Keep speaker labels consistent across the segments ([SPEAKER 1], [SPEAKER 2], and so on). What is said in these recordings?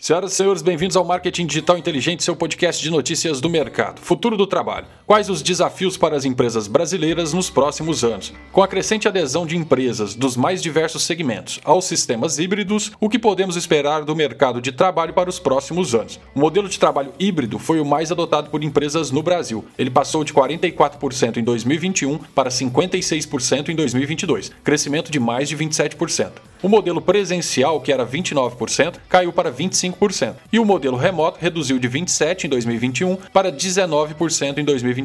[SPEAKER 1] Senhoras e senhores, bem-vindos ao Marketing Digital Inteligente, seu podcast de notícias do mercado. Futuro do trabalho. Quais os desafios para as empresas brasileiras nos próximos anos? Com a crescente adesão de empresas dos mais diversos segmentos aos sistemas híbridos, o que podemos esperar do mercado de trabalho para os próximos anos? O modelo de trabalho híbrido foi o mais adotado por empresas no Brasil. Ele passou de 44% em 2021 para 56% em 2022, crescimento de mais de 27%. O modelo presencial, que era 29%, caiu para 25%, e o modelo remoto reduziu de 27% em 2021 para 19% em 2022.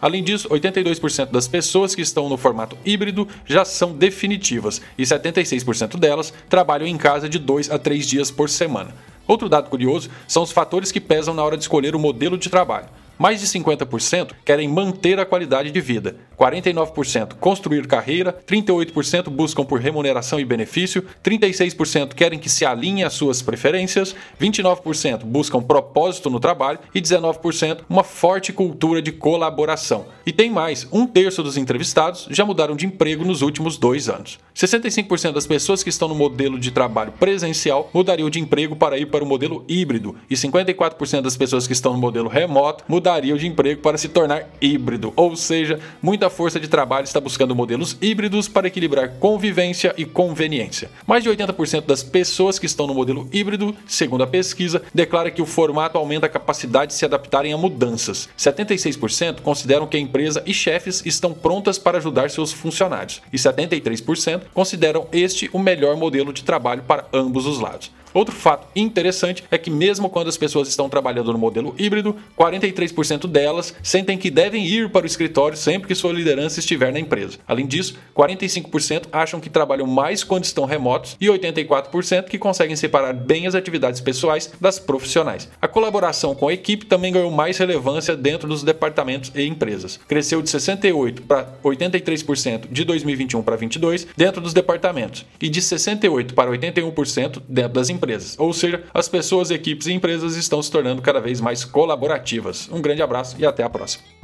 [SPEAKER 1] Além disso, 82% das pessoas que estão no formato híbrido já são definitivas e 76% delas trabalham em casa de 2 a 3 dias por semana. Outro dado curioso são os fatores que pesam na hora de escolher o modelo de trabalho. Mais de 50% querem manter a qualidade de vida, 49% construir carreira, 38% buscam por remuneração e benefício, 36% querem que se alinhe às suas preferências, 29% buscam propósito no trabalho e 19% uma forte cultura de colaboração. E tem mais: um terço dos entrevistados já mudaram de emprego nos últimos dois anos. 65% das pessoas que estão no modelo de trabalho presencial mudariam de emprego para ir para o modelo híbrido, e 54% das pessoas que estão no modelo remoto mudariam de emprego para se tornar híbrido, ou seja, muita força de trabalho está buscando modelos híbridos para equilibrar convivência e conveniência. Mais de 80% das pessoas que estão no modelo híbrido, segundo a pesquisa, declara que o formato aumenta a capacidade de se adaptarem a mudanças. 76% consideram que a empresa e chefes estão prontas para ajudar seus funcionários, e 73% consideram este o melhor modelo de trabalho para ambos os lados. Outro fato interessante é que, mesmo quando as pessoas estão trabalhando no modelo híbrido, 43% delas sentem que devem ir para o escritório sempre que sua liderança estiver na empresa. Além disso, 45% acham que trabalham mais quando estão remotos e 84% que conseguem separar bem as atividades pessoais das profissionais. A colaboração com a equipe também ganhou mais relevância dentro dos departamentos e empresas. Cresceu de 68% para 83% de 2021 para 2022 dentro dos departamentos e de 68% para 81% dentro das empresas empresas. Ou seja, as pessoas, equipes e empresas estão se tornando cada vez mais colaborativas. Um grande abraço e até a próxima.